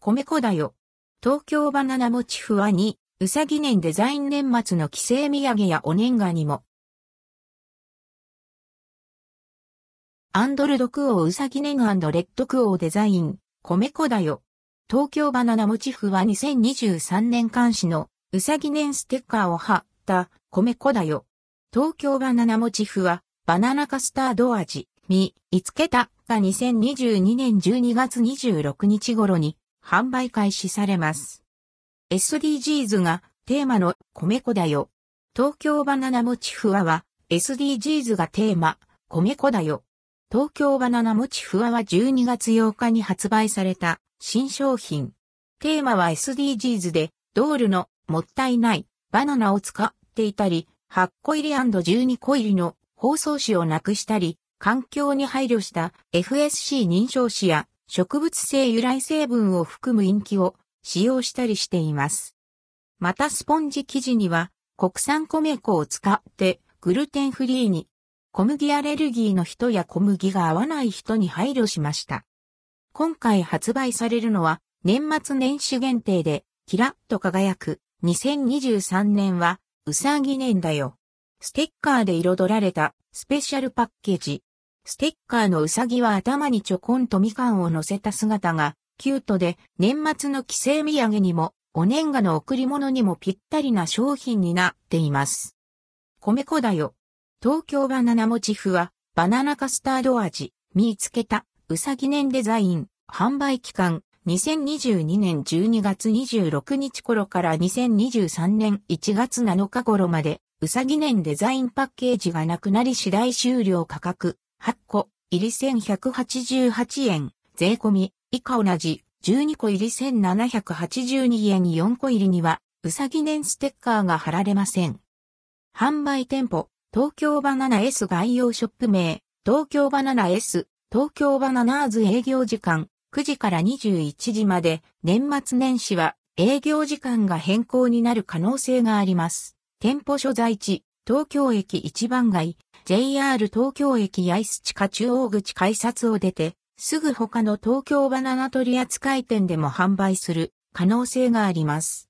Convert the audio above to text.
米粉だよ。東京バナナモチフは2、うさぎ年デザイン年末の帰省土産やお年賀にも。アンドルドクオーうさぎ年レッドクオーデザイン、米粉だよ。東京バナナモチフは2023年監視のうさぎ年ステッカーを貼った米粉だよ。東京バナナモチフはバナナカスタード味、み、いつけた？が2022年12月26日頃に販売開始されます。SDGs がテーマの米粉だよ。東京バナナモチフワは SDGs がテーマ、米粉だよ。東京バナナモチフワは12月8日に発売された新商品。テーマは SDGs で、ドールのもったいないバナナを使っていたり、8個入り &12 個入りの包装紙をなくしたり、環境に配慮した FSC 認証紙や植物性由来成分を含むインキを使用したりしています。またスポンジ生地には国産米粉を使ってグルテンフリーに小麦アレルギーの人や小麦が合わない人に配慮しました。今回発売されるのは年末年始限定でキラッと輝く2023年はうさぎ年だよ。ステッカーで彩られたスペシャルパッケージ。ステッカーのうさぎは頭にちょこんとみかんを乗せた姿がキュートで年末の帰省土産にもお年賀の贈り物にもぴったりな商品になっています。米粉だよ。東京バナナモチフはバナナカスタード味、見つけたうさぎ年デザイン、販売期間2022年12月26日頃から2023年1月7日頃までうさぎ年デザインパッケージがなくなり次第終了価格8個入り1188円、税込み、以下同じ、12個入り1782円。4個入りには、うさぎ年ステッカーが貼られません。販売店舗、東京バナナ S 概要ショップ名、東京バナナ S、東京バナナーズ営業時間、9時から21時まで、年末年始は営業時間が変更になる可能性があります。店舗所在地、東京駅一番街、JR 東京駅八重洲地下中央口改札を出て、すぐ他の東京バナナ取扱店でも販売する可能性があります。